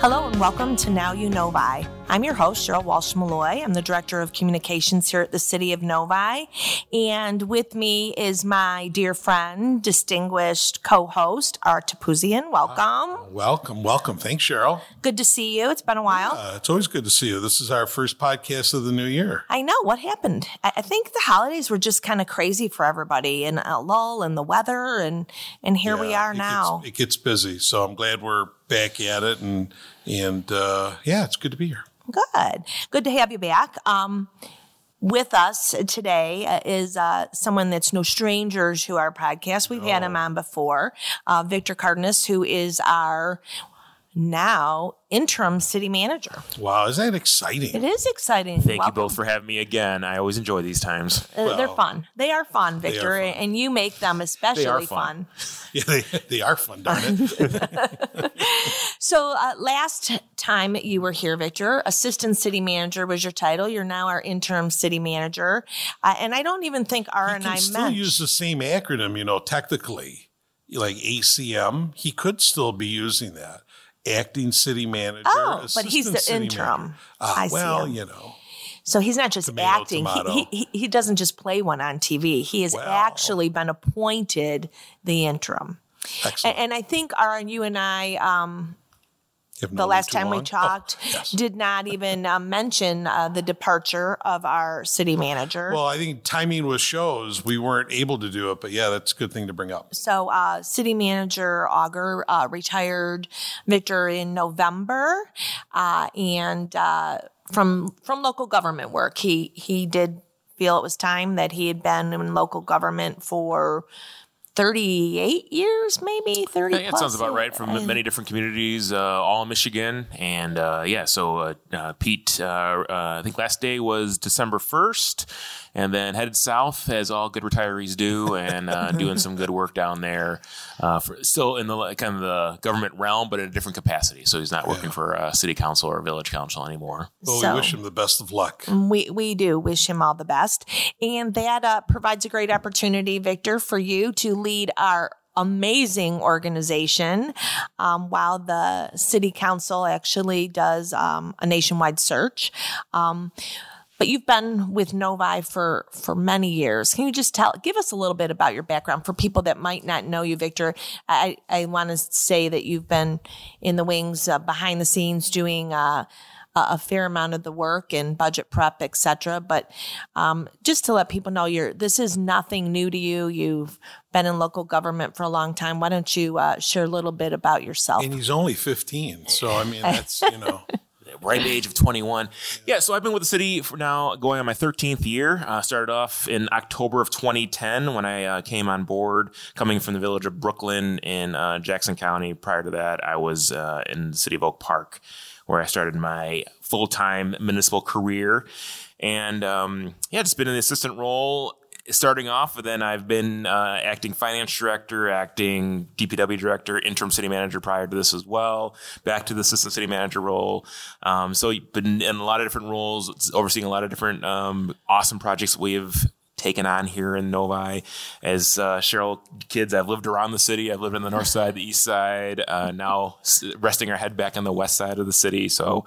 Hello and welcome to Now You Novi. I'm your host, Cheryl Walsh Molloy. I'm the Director of Communications here at the City of Novi. And with me is my dear friend, distinguished co host, Ara Topouzian. Welcome. Welcome, welcome. Thanks, Cheryl. Good to see you. It's been a while. Uh, it's always good to see you. This is our first podcast of the new year. I know what happened. I I think the holidays were just kind of crazy for everybody and a lull and the weather and and here we are now. Gets, it gets busy, so I'm glad we're back at it, and and uh, yeah, it's good to be here. Good. Good to have you back. Um, with us today uh, is uh, someone that's no stranger to our podcast. We've had him on before, uh, Victor Cardenas, who is our now interim city manager. Wow, isn't that exciting? It is exciting. Thank Welcome. you both for having me again. I always enjoy these times. Uh, they're fun. They are fun, they are Victor, fun. and you make them especially fun. Yeah, they, they are fun, darn it. So uh, last time you were here, Victor, assistant city manager was your title. You're now our interim city manager, uh, and I don't even think R You and can I still meant. use the same acronym, you know, technically, like ACM. He could still be using that. Acting city manager. Oh, but he's the interim. I well, you know, so he's not just Tomato, acting; he- tomato. He, he he doesn't just play one on TV. He has actually been appointed the interim. A- excellent. And I think Aaron, you and I, um, the last time we long? Oh, talked, yes. did not even uh, mention uh, the departure of our city manager. Well, I think timing with shows, we weren't able to do it, but yeah, that's a good thing to bring up. So, uh, city manager Auger uh, retired Victor in November, uh, and uh, from from local government work, he he did feel it was time that he had been in local government for. 38 years, maybe 30 I think that sounds about right from years. many different communities, uh, all in Michigan. And uh, yeah, so uh, uh, Pete, uh, uh, I think last day was December 1st, and then headed south, as all good retirees do, and uh, doing some good work down there. Uh, for, still in the kind of the government realm, but in a different capacity. So he's not working for uh, city council or village council anymore. Well, So- we wish him the best of luck. We we do wish him all the best, and that uh, provides a great opportunity, Victor, for you to lead our amazing organization um, while the city council actually does um, a nationwide search. Um, but you've been with Novi for for many years. Can you just tell, give us a little bit about your background for people that might not know you, Victor? I I want to say that you've been in the wings, uh, behind the scenes, doing. Uh, a a fair amount of the work and budget prep, et cetera. But um, just to let people know, you're this is nothing new to you. You've been in local government for a long time. Why don't you uh, share a little bit about yourself? And he's only 15. So, I mean, that's, you know, ripe age of 21. Yeah, so I've been with the city for now going on my 13th year. Uh, started off in October of 2010 when I uh, came on board, coming from the village of Brooklyn in uh, Jackson County. Prior to that, I was uh, in the city of Oak Park, where I started my full time municipal career. And um, yeah, just been in the assistant role starting off, but then I've been uh, acting finance director, acting DPW director, interim city manager prior to this as well, back to the assistant city manager role. Um, so been in a lot of different roles, overseeing a lot of different um, awesome projects we've taken on here in Novi. As uh, Cheryl kids, I've lived around the city. I've lived on the north side, the east side, uh, now resting our head back on the west side of the city. So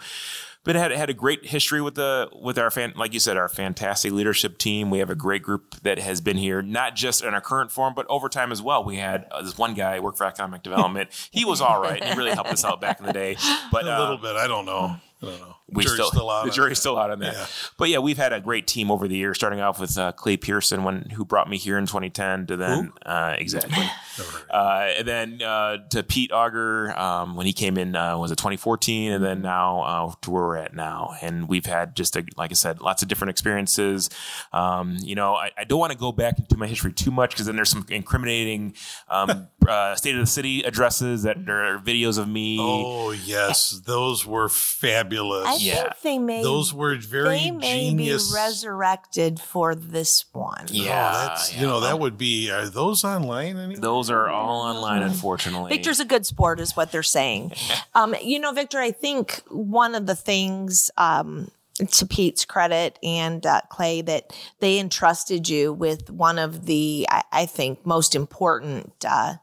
but it had had a great history with the with our fan like you said our fantastic leadership team we have a great group that has been here not just in our current form but over time as well we had uh, this one guy worked for economic development he was all right he really helped us out back in the day but a uh, little bit. I don't know. I don't know. we Jury's still, still out the jury's still out on that. Yeah. But yeah, we've had a great team over the years, starting off with uh, Clay Pearson, when who brought me here in 2010, to then uh, exactly, uh, and then uh, to Pete Auger um, when he came in uh, was it 2014, and then now uh, to where we're at now, and we've had just a, like I said, lots of different experiences. Um, you know, I, I don't want to go back into my history too much because then there's some incriminating um, uh, state of the city addresses that there are videos of me. Oh, yes. Those were fabulous. I Yeah. think they may Those were very they may genius. be resurrected for this one. Yeah, oh, that's, yeah. you know, that would be, are those online anymore? Those are all online, unfortunately. Victor's a good sport, is what they're saying. um, you know, Victor, I think one of the things, um, to Pete's credit and uh, Clay, that they entrusted you with one of the, I, I think, most important uh,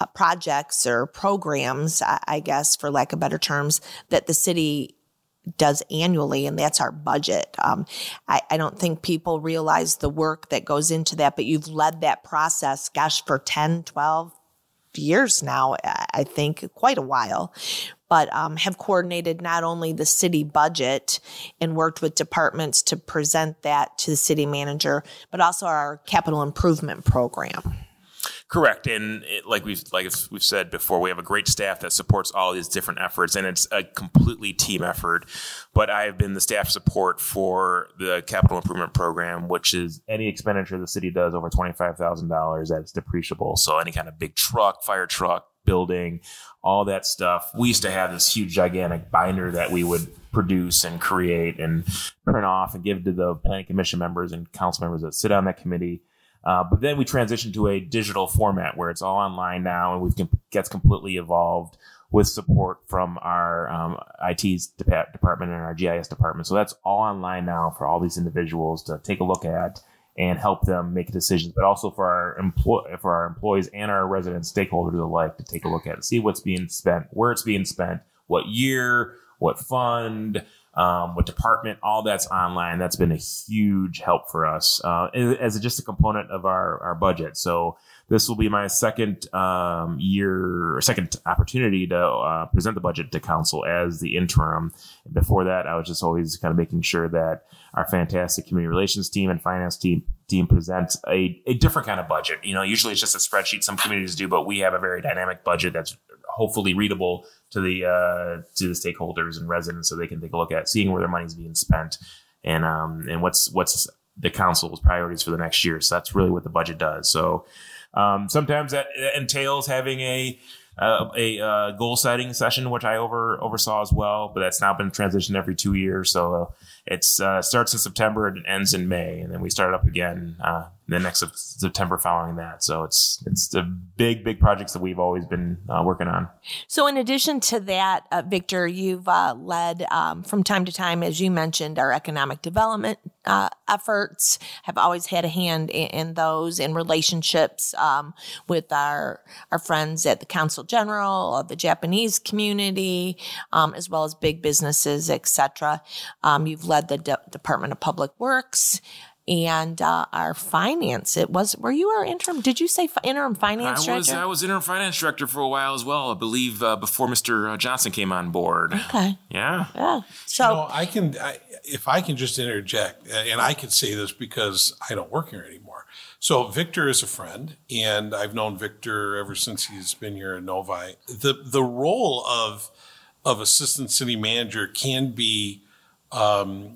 uh, projects or programs, I, I guess, for lack of better terms, that the city does annually, and that's our budget. Um, I, I, don't think people realize the work that goes into that, but you've led that process, gosh, for 10, 12 years now, I think, quite a while. But um, have coordinated not only the city budget and worked with departments to present that to the city manager, but also our capital improvement program. Correct, and it, like we've like we've said before, we have a great staff that supports all these different efforts, and it's a completely team effort. But I have been the staff support for the capital improvement program, which is any expenditure the city does over twenty five thousand dollars that's depreciable. So any kind of big truck, fire truck, building, all that stuff. We used to have this huge, gigantic binder that we would produce and create and print off and give to the planning commission members and council members that sit on that committee uh, but then we transitioned to a digital format where it's all online now and we've gets completely evolved with support from our um, IT department and our GIS department. So that's all online now for all these individuals to take a look at and help them make decisions, but also for our employ for our employees and our residents, stakeholders alike, to take a look at and see what's being spent, where it's being spent, what year, what fund, um, with department, all that's online. That's been a huge help for us uh, as just a component of our, our budget. So this will be my second um, year or second opportunity to uh, present the budget to council as the interim. Before that, I was just always kind of making sure that our fantastic community relations team and finance team team presents a, a different kind of budget. You know, usually it's just a spreadsheet some communities do, but we have a very dynamic budget that's hopefully readable to the uh, to the stakeholders and residents so they can take a look at seeing where their money's being spent and um, and what's what's the council's priorities for the next year. So that's really what the budget does. So um, sometimes that entails having a uh, a uh, goal setting session, which I over oversaw as well, but that's now been transitioned every two years. So it uh, starts in September and ends in May, and then we start it up again uh, the next September following that. So it's it's the big big projects that we've always been uh, working on. So in addition to that, uh, Victor, you've uh, led um, from time to time, as you mentioned, our economic development uh, efforts. Have always had a hand in, in those in relationships um, with our our friends at the Consul General of the Japanese community, um, as well as big businesses, etc. Um, you've led the De- Department of Public Works and uh, our finance. It was. Were you our interim? Did you say fi- interim finance I director? was. I was interim finance director for a while as well. I believe uh, before Mr. Uh, Johnson came on board. Okay. Yeah. Yeah. So you know, I can, I, if I can just interject, and I can say this because I don't work here anymore. So Victor is a friend, and I've known Victor ever since he's been here at Novi. The the role of of assistant city manager can be um,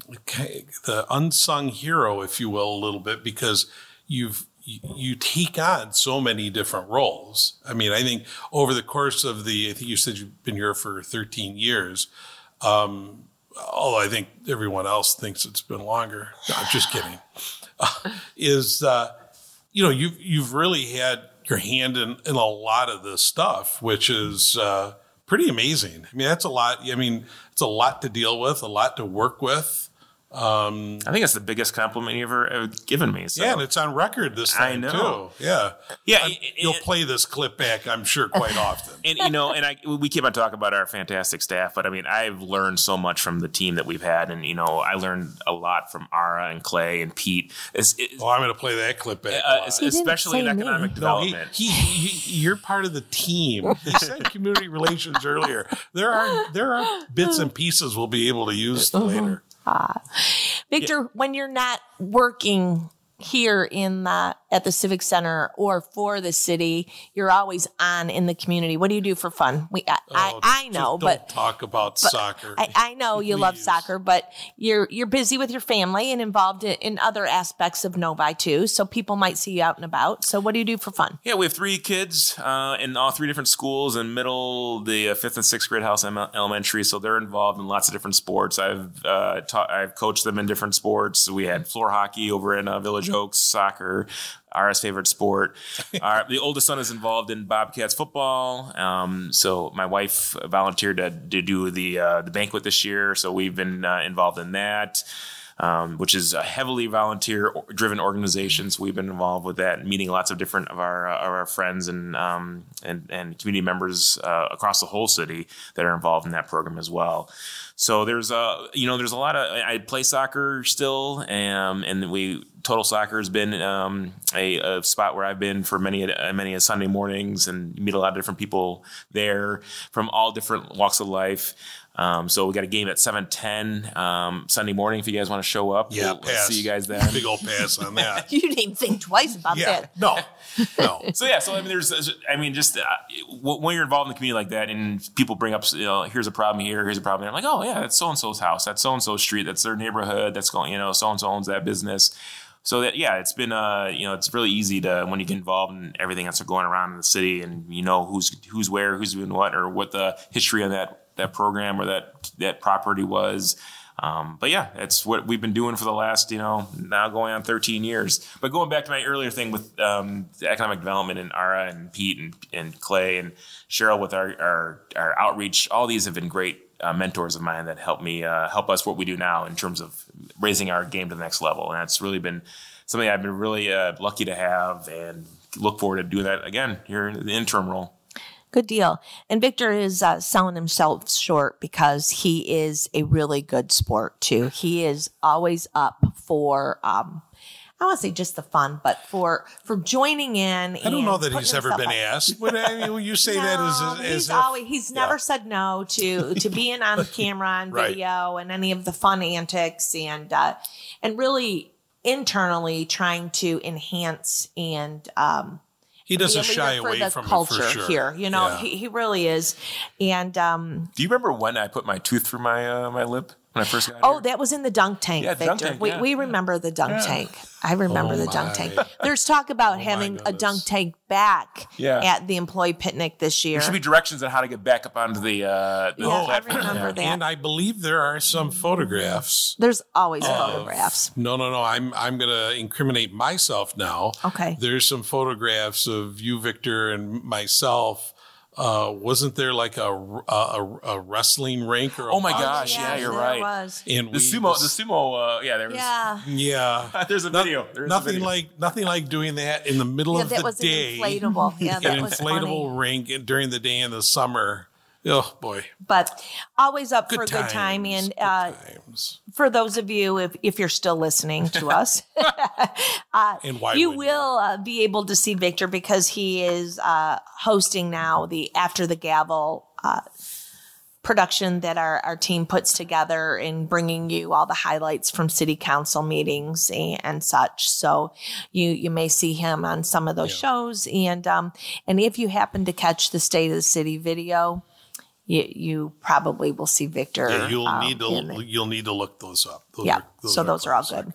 the unsung hero, if you will, a little bit because you've you take on so many different roles. I mean, I think over the course of the, I think you said you've been here for 13 years. Um, although I think everyone else thinks it's been longer. No, I'm just kidding. Uh, is uh, you know you've you've really had your hand in, in a lot of this stuff, which is uh, pretty amazing. I mean, that's a lot. I mean, it's a lot to deal with, a lot to work with. Um, I think it's the biggest compliment you've ever, ever given me. So. Yeah, and it's on record this time I know. too. Yeah, yeah. you'll play this clip back, I'm sure, quite often. And you know, and I we keep on talking about our fantastic staff, but I mean, I've learned so much from the team that we've had, and you know, I learned a lot from Ara and Clay and Pete. It's, it's, well, I'm going to play that clip back, uh, especially in economic me. development. No, he, he, he, you're part of the team. He said community relations earlier. There are there are bits and pieces we'll be able to use later. Ah. Victor, yeah. when you're not working here in the at the civic center or for the city you're always on in the community. What do you do for fun? We i, oh, I, I, know but talk about but soccer. I, I, know you Please. love soccer but you're you're busy with your family and involved in, in, other aspects of novi too so people might see you out and about. So what do you do for fun? Yeah we have three kids uh, in all three different schools in middle the uh, fifth and sixth grade house elementary so they're involved in lots of different sports. I've uh, taught i've coached them in different sports. We had floor hockey over in uh, village oaks soccer Ara's favorite sport. Our, the oldest son is involved in Bobcats football. Um, so my wife volunteered to, to do the uh, the banquet this year. So we've been uh, involved in that. um, which is a heavily volunteer-driven organization. So we've been involved with that, meeting lots of different of our uh, of our friends and um, and and community members uh, across the whole city that are involved in that program as well. So there's a you know there's a lot of I play soccer still, um, and we total soccer has been um, a, a, spot where I've been for many many Sunday mornings and meet a lot of different people there from all different walks of life. Um, so we got a game at seven ten um, Sunday morning. If you guys want to show up, yeah, we'll, we'll see you guys then. Big old pass on that. you didn't think twice about yeah, that. no, no. so yeah, so I mean, there's, I mean, just uh, when you're involved in the community like that, and people bring up, you know, here's a problem here, here's a problem there. I'm like, oh yeah, that's so and so's house, that's so and so's street, that's their neighborhood, that's going, you know, so and so owns that business so that yeah, it's been uh you know it's really easy to when you get involved in everything that's going around in the city and you know who's who's where, who's doing what, or what the history of that that program or that that property was. Um, but yeah, that's what we've been doing for the last, you know, now going on 13 years. But going back to my earlier thing with um, economic development and Ara and Pete and, and Clay and Cheryl with our, our, our outreach, all these have been great uh, mentors of mine that help me uh, help us what we do now in terms of raising our game to the next level. And that's really been something I've been really uh, lucky to have and look forward to doing that again here in the interim role. Good deal. And Victor is uh, selling himself short because he is a really good sport too. He is always up for um, I want to say just the fun, but for for joining in. I don't know that he's ever been up. asked. But I mean, you say no, that as, as he's if, always he's yeah. never said no to to being on camera and right. video and any of the fun antics and uh, and really internally trying to enhance and um, he doesn't shy away the from culture sure. here. You know, yeah. he, he really is. And um, do you remember when I put my tooth through my uh, my lip? When I first got Oh, here? that was in the dunk tank, Yeah, Victor. dunk tank, we, yeah, we yeah. remember the dunk Yeah. tank. I remember Oh, the dunk my. tank. There's talk about my having a dunk tank back Yeah. at the employee picnic this year. There should be directions on how to get back up onto the. Uh, the Yeah, I platform. remember that. And I believe there are some photographs. There's always photographs. No, no, no. I'm I'm going to incriminate myself now. Okay. There's some photographs of you, Victor, and myself. Uh, wasn't there like a, a, a wrestling rink or? A Oh my boxing gosh, yeah, rink? you're there right. Was. And The sumo, just- the sumo, uh, yeah, there was. Yeah. yeah. There's a No- video. There's a nothing video. like nothing like doing that in the middle Yeah, of that the was day. an inflatable. Yeah, that an was inflatable funny. rink during the day in the summer. Oh boy, But always up good for a times. good time. And uh, for those of you, if, if you're still listening to us, uh, And why you will uh, be able to see Victor because he is uh, hosting now the After the Gavel uh, production that our, our team puts together in bringing you all the highlights from city council meetings and, and such. So you you may see him on some of those Yeah. shows. And um, and if you happen to catch the State of the City video, you, you probably will see Victor. Yeah, you'll um, need to you'll need to look those up. Those yeah. are- so those are all good.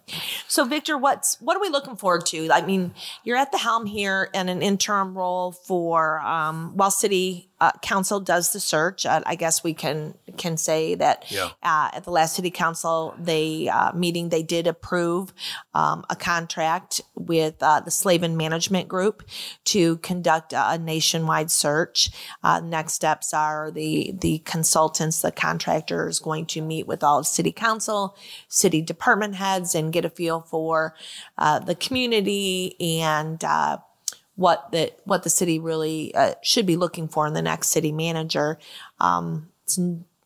So Victor, what's what are we looking forward to? I mean, you're at the helm here in an interim role for um, while city uh, council does the search. Uh, I guess we can can say that Yeah. uh, at the last city council they uh, meeting they did approve um, a contract with uh, the Slavin Management Group to conduct a nationwide search. Uh, next steps are the the consultants, the contractor is going to meet with all of city council, city department heads, and get a feel for uh, the community and. Uh, what the what the city really uh, should be looking for in the next city manager. Um,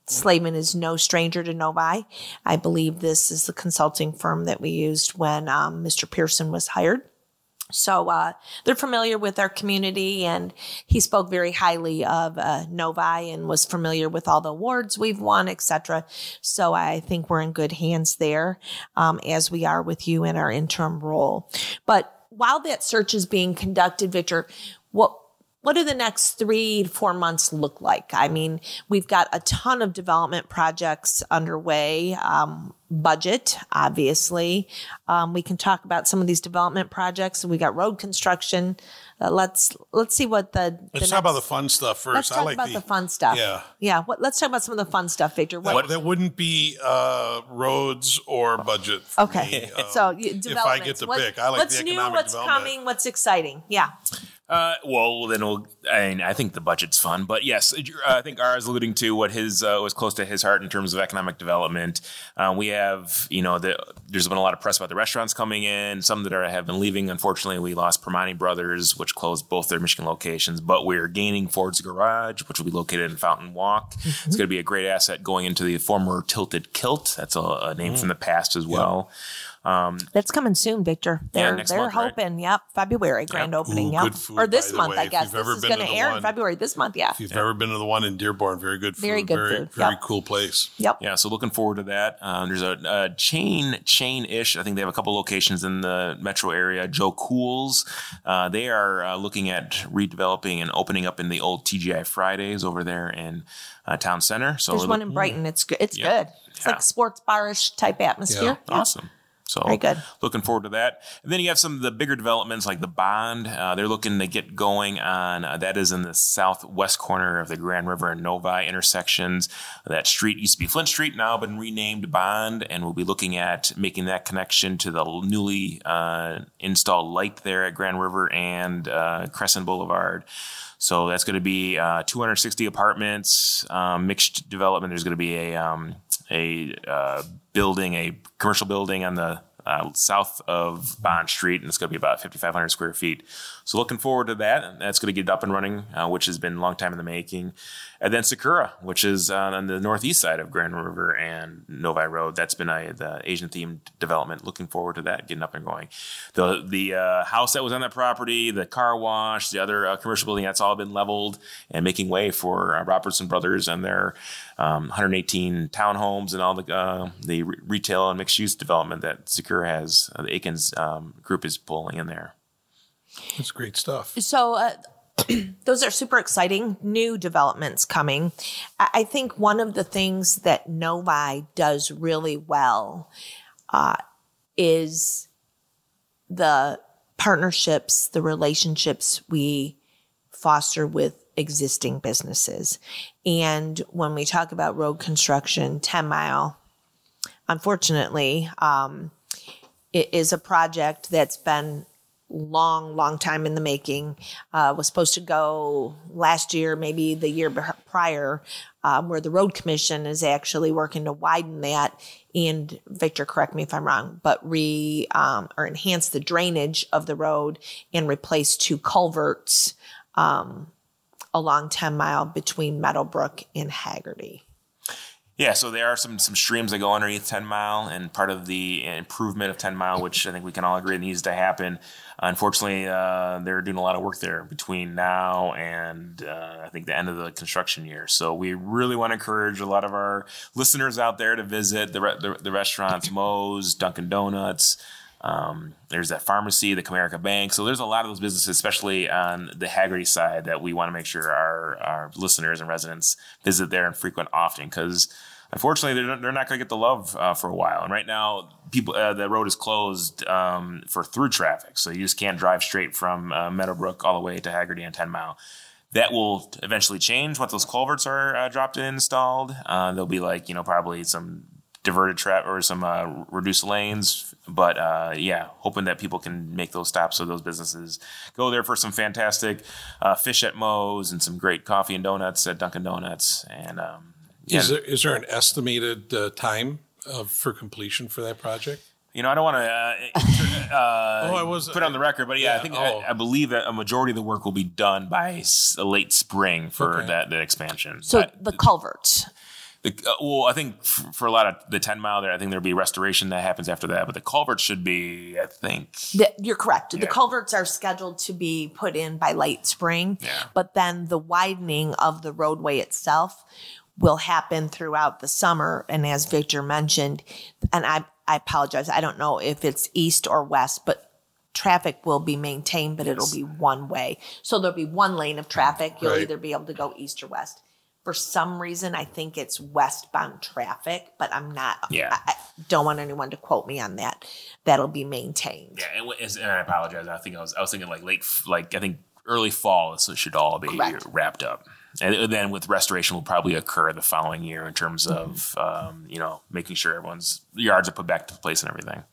Slavin is no stranger to Novi. I believe this is the consulting firm that we used when um, Mr. Pearson was hired. So uh, they're familiar with our community, and he spoke very highly of uh, Novi and was familiar with all the awards we've won, etc. So I think we're in good hands there, um, as we are with you in our interim role. But while that search is being conducted, Victor, what what do the next three to four months look like? I mean, we've got a ton of development projects underway. Um, budget, obviously. Um, we can talk about some of these development projects. We got road construction. Uh, let's let's see what the Let's the talk about the fun stuff first. Let's I talk like about the, fun stuff. Yeah. yeah. What, let's talk about some of the fun stuff, Victor. What, That, that wouldn't be uh, roads or budget. For okay, me. Um, so you, if I get to pick, I like what's the new, what's development. coming, what's exciting. Yeah, Uh, well, then we'll. I mean, I think the budget's fun, but yes, I think Ara is alluding to what his uh, was close to his heart in terms of economic development. Uh, we have, you know, the, there's been a lot of press about the restaurants coming in. Some that are have been leaving. Unfortunately, we lost Primanti Brothers, which closed both their Michigan locations, but we're gaining Ford's Garage, which will be located in Fountain Walk. Mm-hmm. It's going to be a great asset going into the former Tilted Kilt. That's a, a name mm. from the past as well. Um, That's coming soon, Victor. They're yeah, they're month, hoping. Right? Yep, February grand yep. opening. Ooh, yep, food, or this month, I guess. This is going to air one, in February. This month, yeah. If you've yep. ever been to the one in Dearborn, very good food. Very good very, food. Very cool place. Yep. Yeah, so looking forward to that. Um, there's a, a chain chain ish. I think they have a couple locations in the metro area. Joe Cool's. Uh, they are uh, looking at redeveloping and opening up in the old TGI Fridays over there in uh, town center. So there's one in Brighton. It's good. It's good. It's yeah. like sports barish type atmosphere. Yeah. Awesome. So Very good. looking forward to that. And then you have some of the bigger developments like the Bond. Uh, they're looking to get going on uh, that is in the southwest corner of the Grand River and Novi intersections. That street used to be Flint Street, now been renamed Bond, and we'll be looking at making that connection to the newly uh, installed light there at Grand River and uh, Crescent Boulevard. So that's going to be uh, 260 apartments, um, mixed development. There's going to be a um, a uh, building, a commercial building on the uh, south of Bond Street, and it's going to be about 5,500 square feet. So looking forward to that. And that's going to get up and running, uh, which has been a long time in the making. And then Sakura, which is uh, on the northeast side of Grand River and Novi Road. That's been a the Asian themed development. Looking forward to that getting up and going. The the uh, house that was on that property, the car wash, the other uh, commercial building, that's all been leveled and making way for uh, Robertson Brothers and their um, 118 townhomes and all the the re- retail and mixed use development that Sakura has. the Akins um, group is pulling in there. That's great stuff. So, uh, those are super exciting new developments coming. I think one of the things that Novi does really well uh, is the partnerships, the relationships we foster with existing businesses. And when we talk about road construction, 10 mile, unfortunately, um, it is a project that's been long, long time in the making. Uh, was supposed to go last year, maybe the year prior, um, where the road commission is actually working to widen that. And Victor, correct me if I'm wrong, but re um, or enhance the drainage of the road and replace two culverts um, along 10 mile between Meadowbrook and Haggerty. Yeah, so there are some some streams that go underneath Ten Mile, and part of the improvement of Ten Mile, which I think we can all agree needs to happen. Unfortunately, uh, they're doing a lot of work there between now and uh, I think the end of the construction year. So we really want to encourage a lot of our listeners out there to visit the re- the, the restaurants, Moe's, Dunkin' Donuts. Um, there's that pharmacy, the Comerica Bank. So there's a lot of those businesses, especially on the Haggerty side, that we want to make sure our, our listeners and residents visit there and frequent often because unfortunately they're, they're not going to get the love uh, for a while. And right now, people uh, the road is closed um, for through traffic, so you just can't drive straight from uh, Meadowbrook all the way to Haggerty and Ten Mile. That will eventually change once those culverts are uh, dropped and installed. Uh, there'll be like you know probably some diverted traffic or some uh, reduced lanes. But uh, yeah, hoping that people can make those stops so those businesses go there for some fantastic uh, fish at Moe's and some great coffee and donuts at Dunkin' Donuts. And um, yeah. is there is there an estimated uh, time for completion for that project? You know, I don't want to uh, uh, oh, I was, put on the record, but yeah, yeah I think oh. I, I, believe that a majority of the work will be done by late spring for okay. that, that expansion. So the culverts. The, uh, well, I think f- for a lot of the 10 mile there, I think there'll be restoration that happens after that, but the culverts should be, I think. The, you're correct. Yeah. The culverts are scheduled to be put in by late spring, yeah. but then the widening of the roadway itself will happen throughout the summer. And as Victor mentioned, and I, I apologize, I don't know if it's east or west, but traffic will be maintained, but it'll be one way. So there'll be one lane of traffic. You'll right. either be able to go east or west for some reason I think it's westbound traffic, but I'm not. Yeah, I, I don't want anyone to quote me on that. That'll be maintained. Yeah, and, and I apologize. I think I was I was thinking like late, like I think early fall. So it should all be Correct. wrapped up. And then with restoration will probably occur the following year in terms of mm-hmm. um, you know making sure everyone's yards are put back to place and everything.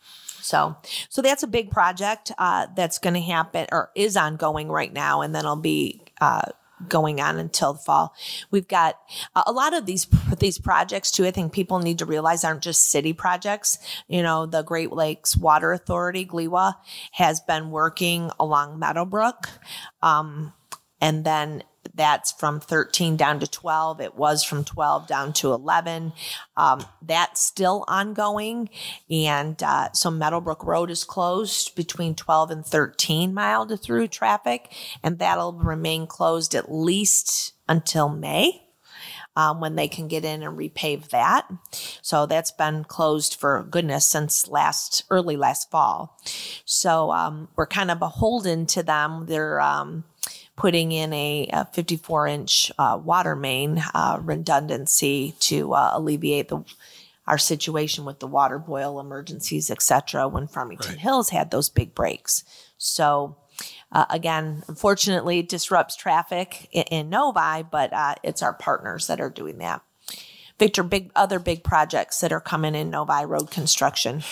So, so that's a big project uh, that's going to happen or is ongoing right now, and then it'll be uh, going on until the fall. We've got a lot of these these projects too. I think people need to realize aren't just city projects. You know, the Great Lakes Water Authority (GLEWA) has been working along Meadowbrook, um, and then that's from 13 down to 12. It was from 12 down to 11. Um, that's still ongoing. And uh, so Meadowbrook Road is closed between 12 and 13 mile to through traffic. And that'll remain closed at least until May. Um, when they can get in and repave that. So that's been closed for goodness since last early last fall. So um, we're kind of beholden to them. They're um, putting in a, a 54 inch uh, water main uh, redundancy to uh, alleviate the our situation with the water boil emergencies, etc. When Farmington Right. Hills had those big breaks, so. Uh, again, unfortunately, it disrupts traffic in, in Novi, but uh, it's our partners that are doing that. Victor, big other big projects that are coming in Novi road construction.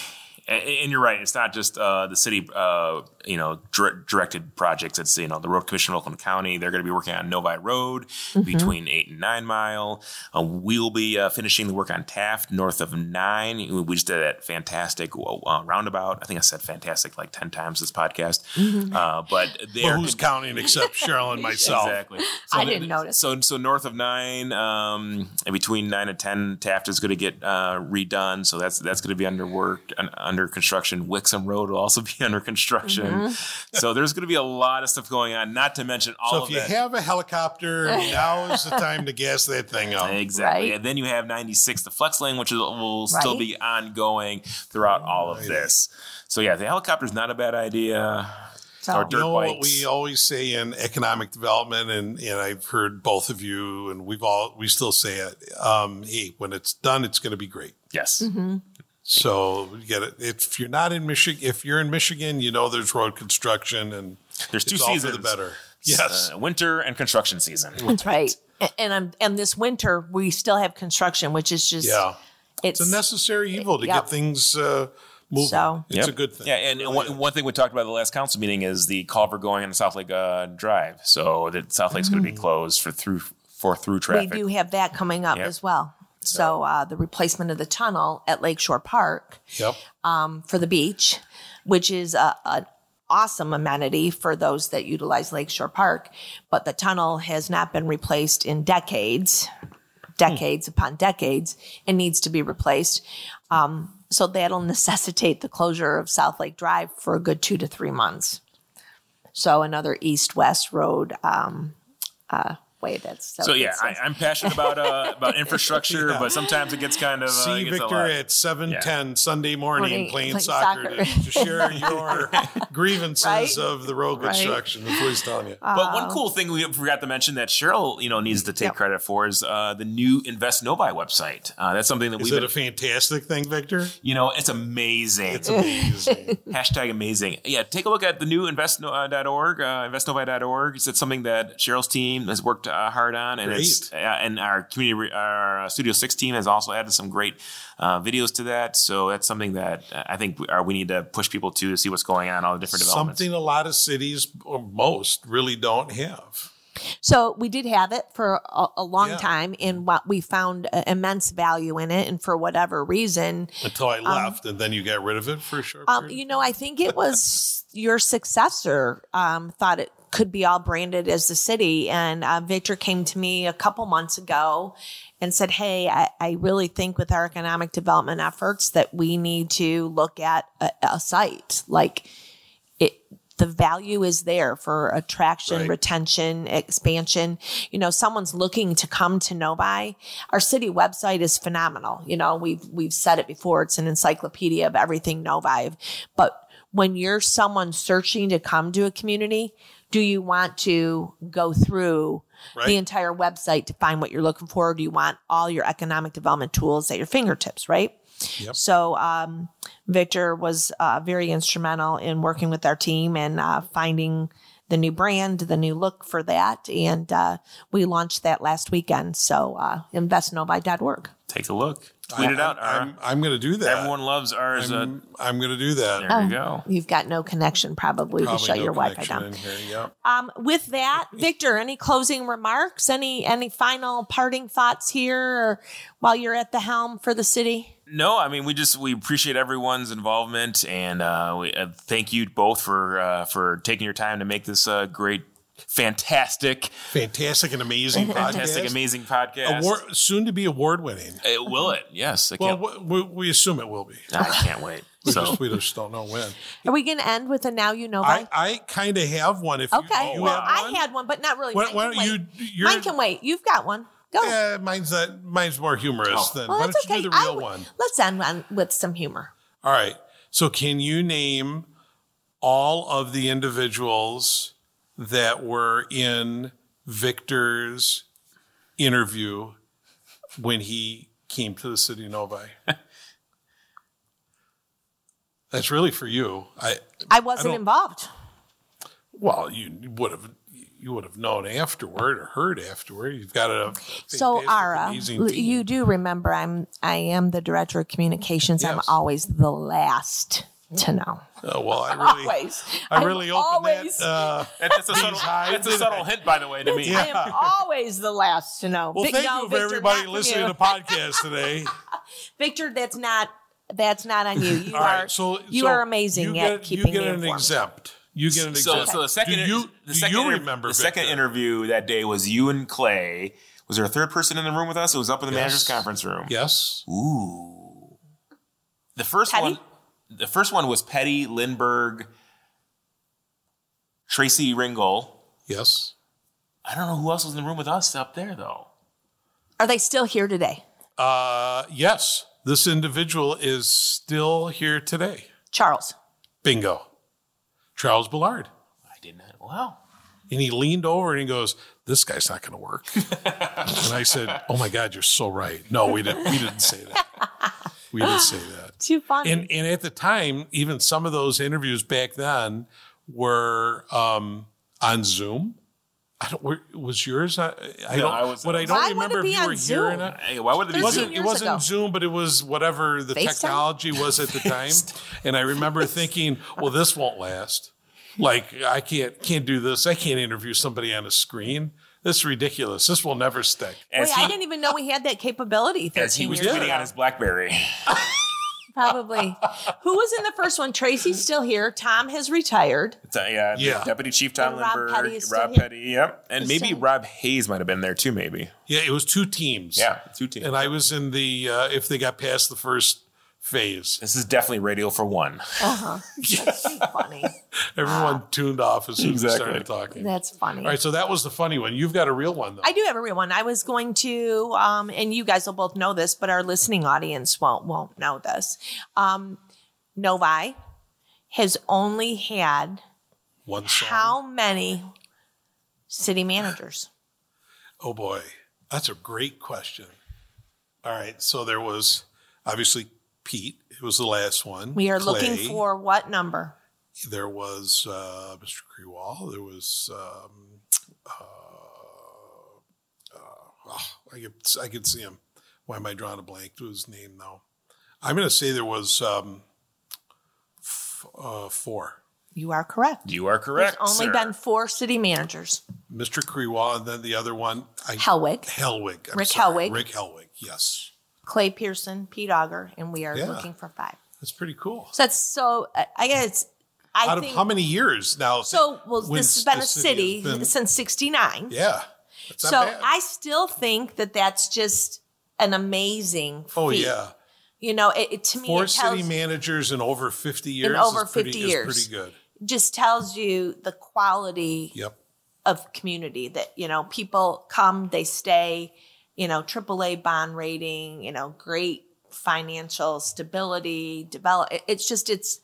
A- And you're right. It's not just uh, the city, uh, you know, dir- directed projects. It's you know the road commission of Oakland County. They're going to be working on Novi Road between eight and nine mile. Uh, we will be uh, finishing the work on Taft north of nine. We just did that fantastic uh, roundabout. I think I said fantastic like ten times this podcast. Uh, but Well, they're who's counting except Cheryl and myself? Exactly. I didn't notice. So, so north of nine, um, and between nine and ten, Taft is going to get uh, redone. So that's that's going to be under work, un- under construction. Wixom Road will also be under construction. Mm-hmm. So there's going to be a lot of stuff going on. Not to mention all of it. So of if you that. have a helicopter, now is the time to gas that thing up. Exactly. Right. And then you have 96, the flex lane, which is, will still Right. be ongoing throughout all of this. So yeah, the helicopter's not a bad idea. So- or You dirt know what we always say in economic development, and, and I've heard both of you, and we've all we still say it. Um, hey, when it's done, it's going to be great. yes. Mm-hmm. So you get it. If you're not in Michigan, if you're in Michigan, you know there's road construction, and There's two it's all for seasons. the better. Yes. Uh, winter and construction season. That's right. And I'm and this winter we still have construction, which is just yeah. it's, It's a necessary evil to Yep. get things uh, moving. So- it's Yep. a good thing. Yeah, and, and one, one thing we talked about at the last council meeting is the culvert going on South Lake uh, Drive. So that South Lake's going to be closed for through for through Mm-hmm. we do have that coming up Yep. as well. So uh, the replacement of the tunnel at Lakeshore Park Yep. um, for the beach, which is a, an awesome amenity for those that utilize Lakeshore Park, but the tunnel has not been replaced in decades, decades upon decades, and needs to be replaced. Um, so that'll necessitate the closure of South Lake Drive for a good two to three months. So another east-west road um, uh, way that's so, so yeah, I, I'm passionate about uh, about infrastructure, but sometimes it gets kind of uh, See it gets a Victor lot. at seven ten Sunday morning Morning, playing, playing soccer, soccer. To, to share your grievances Right? of the road construction. That's what he's telling you. But one cool thing we forgot to mention that Cheryl, you know, needs to take Yep. credit for is uh, the new Invest Novi website. Uh, that's something that Is we've it been, a fantastic thing, Victor? you know, it's amazing. It's amazing. Hashtag amazing. Yeah, take a look at the new invest.org, uh, investnovi.org. It's something that Cheryl's team has worked uh, hard on, and it's uh, and our community, our uh, Studio Six team has also added some great uh, videos to that. So that's something that uh, I think we, are, we need to push people to to see what's going on, all the different developments. Something a lot of cities, or most, really don't have. So we did have it for a, a long Yeah. time, and what we found uh, immense value in it, and for whatever reason, Until I left, and then you got rid of it for a short um, period. you know, I think it was your successor um, thought it could be all branded as the city, and uh, Victor came to me a couple months ago and said, "Hey, I, I really think with our economic development efforts that we need to look at a, a site like it." The value is there for attraction, Right. retention, expansion. You know, someone's looking to come to Novi. Our city website is phenomenal. You know, we've we've said it before. It's an encyclopedia of everything Novi. But when you're someone searching to come to a community, do you want to go through Right. the entire website to find what you're looking for? Or do you want all your economic development tools at your fingertips, right? Yep. So um, Victor was uh, very instrumental in working with our team and uh, finding the new brand, the new look for that, and uh, we launched that last weekend. So uh, investnovi.org. take a look. Tweet it out. Ara. I'm, I'm going to do that. Everyone loves ours. Uh, I'm, I'm going to do that. there you go. You've got no connection probably, to Probably shut no your Wi-Fi down. in here. Yep. Um, with that, Victor, any closing remarks? Any any final parting thoughts here, or while you're at the helm for the city? No, I mean we just we appreciate everyone's involvement and uh, we uh, thank you both for uh, for taking your time to make this uh, great, fantastic, Fantastic and amazing fantastic, podcast. amazing podcast. Award, soon to be award winning. Uh, will it? Yes. I Well, we, we assume it will be. I can't wait. We, So just, we just don't know when. Are we going to end with a now you know I, by? I kind of have one. If Okay, you, you well, have I one? had one, but not really. Why, Mine why can don't you? wait. You're, Mine can wait. You've got one. Go. Yeah, mine's that. Mine's more humorous than. well, why that's don't okay. you do the real w- one? Let's end on, with some humor. All right. So, can you name all of the individuals that were in Victor's interview when he came to the city of Novi? That's really for you. I I wasn't don't- involved. well, you would have you would have known afterward or heard afterward. You've got a So fantastic, Ara, amazing l- team. you do remember I'm I am the director of communications. I'm always the last to know. Oh, well, I really, Always. I I'm really opened always, that. Uh, that's a subtle, that's a subtle hint, by the way, to me. I am always the last to know. well, Vic- thank no, you for Victor, everybody listening to the podcast today. Victor, that's not that's not on you. You All are right, so you so are amazing you at get, keeping you get me an informed. exempt. You get an So, exempt. so the second, do you, the do second, you remember the second interview that day was you and Clay. Was there a third person in the room with us? It was up in the Yes. manager's conference room. Yes. Ooh. The first Petty? one, the first one was Petty Lindbergh, Tracy Ringel. Yes. I don't know who else was in the room with us up there though. Are they still here today? Uh, yes. This individual is still here today. Charles. Bingo. Charles Ballard. I did not. Wow. And he leaned over and he goes, "This guy's not going to work." and I said, "Oh my God, you're so right." No, we didn't. We didn't say that. We didn't say that. Too funny. And and at the time, even some of those interviews back then were um, on Zoom. I don't. Were, was yours? I, I No, don't. I was- what I don't Why would remember it be if you on were here Zoom? or not. Hey, why would it be? It wasn't. It wasn't ago. Zoom, but it was whatever the FaceTime? technology was at the time. and I remember thinking, "Well, this won't last. Like, I can't can't do this. I can't interview somebody on a screen. This is ridiculous. This will never stick." As Wait, he, I didn't even know we had that capability. as he was years tweeting ago. on his BlackBerry. Probably. Who was in the first one? Tracy's still here. Tom has retired. It's, uh, yeah, Yeah. Deputy Chief Tom And Rob Petty is still Rob here. Petty, yep, and He's maybe still- Rob Hayes might have been there too. Maybe, Yeah, it was two teams. yeah, two teams. and I was in the uh, if they got past the first phase. this is definitely radio for one. That's too funny. Everyone tuned off as soon as we started talking. That's funny. All right, so that was the funny one. You've got a real one though. I do have a real one. I was going to, um, and you guys will both know this, but our listening audience won't won't know this. Um, Novi has only had one song. how many city managers? Oh boy, that's a great question. All right, so there was obviously Pete. It was the last one. We are looking for what number? There was uh, Mr. Kriewall. There was. Um, uh, uh, oh, I could I could see him. Why am I drawing a blank to his name now? I'm going to say there was um, f- uh, four. You are correct. You are correct. There's only sir. been four city managers. Mr. Kriewall, and then the other one, I, Helwig, Hellwig. I'm Rick sorry, Hellwig. Rick Hellwig. Yes, Clay Pearson, Pete Auger, and we are Yeah. looking for five. that's pretty cool. So that's so. I guess I Out of think how many years now? so. Well, this has been a city been- since '69. yeah. So bad. I still think that that's just an amazing. oh yeah. You know, it, it to me Four tells, city managers in over 50 years. In over is pretty, 50 is years. pretty good. just tells you the quality Yep. of community that you know people come, they stay. You know, AAA bond rating. You know, great financial stability. Develop. It's just it's.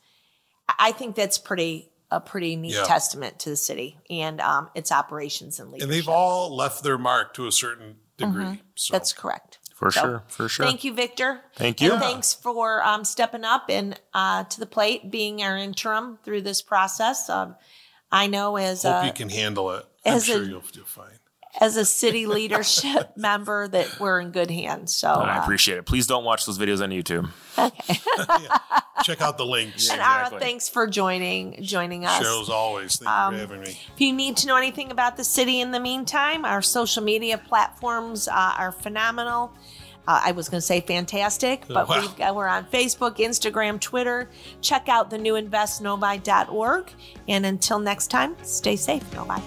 I think that's pretty a pretty neat Yeah. testament to the city and um, its operations and leadership. And they've all left their mark to a certain degree. Mm-hmm. That's correct. for So, sure. For sure. Thank you, Victor. Thank you. And thanks for um, stepping up and uh, to the plate, being our interim through this process. Um, I know as hope a, you can handle it. I'm as sure a- you'll do fine. As a city leadership member that we're in good hands. So I uh, appreciate it. Please don't watch those videos on YouTube. Check out the links. and Ara, thanks for joining joining us. Cheryl, as always, thank Um, you for having me. If you need to know anything about the city in the meantime, our social media platforms uh, are phenomenal. Uh, I was going to say fantastic, but Wow. we've, we're on Facebook, Instagram, Twitter. Check out the new investnovi.org. And until next time, stay safe, Novi.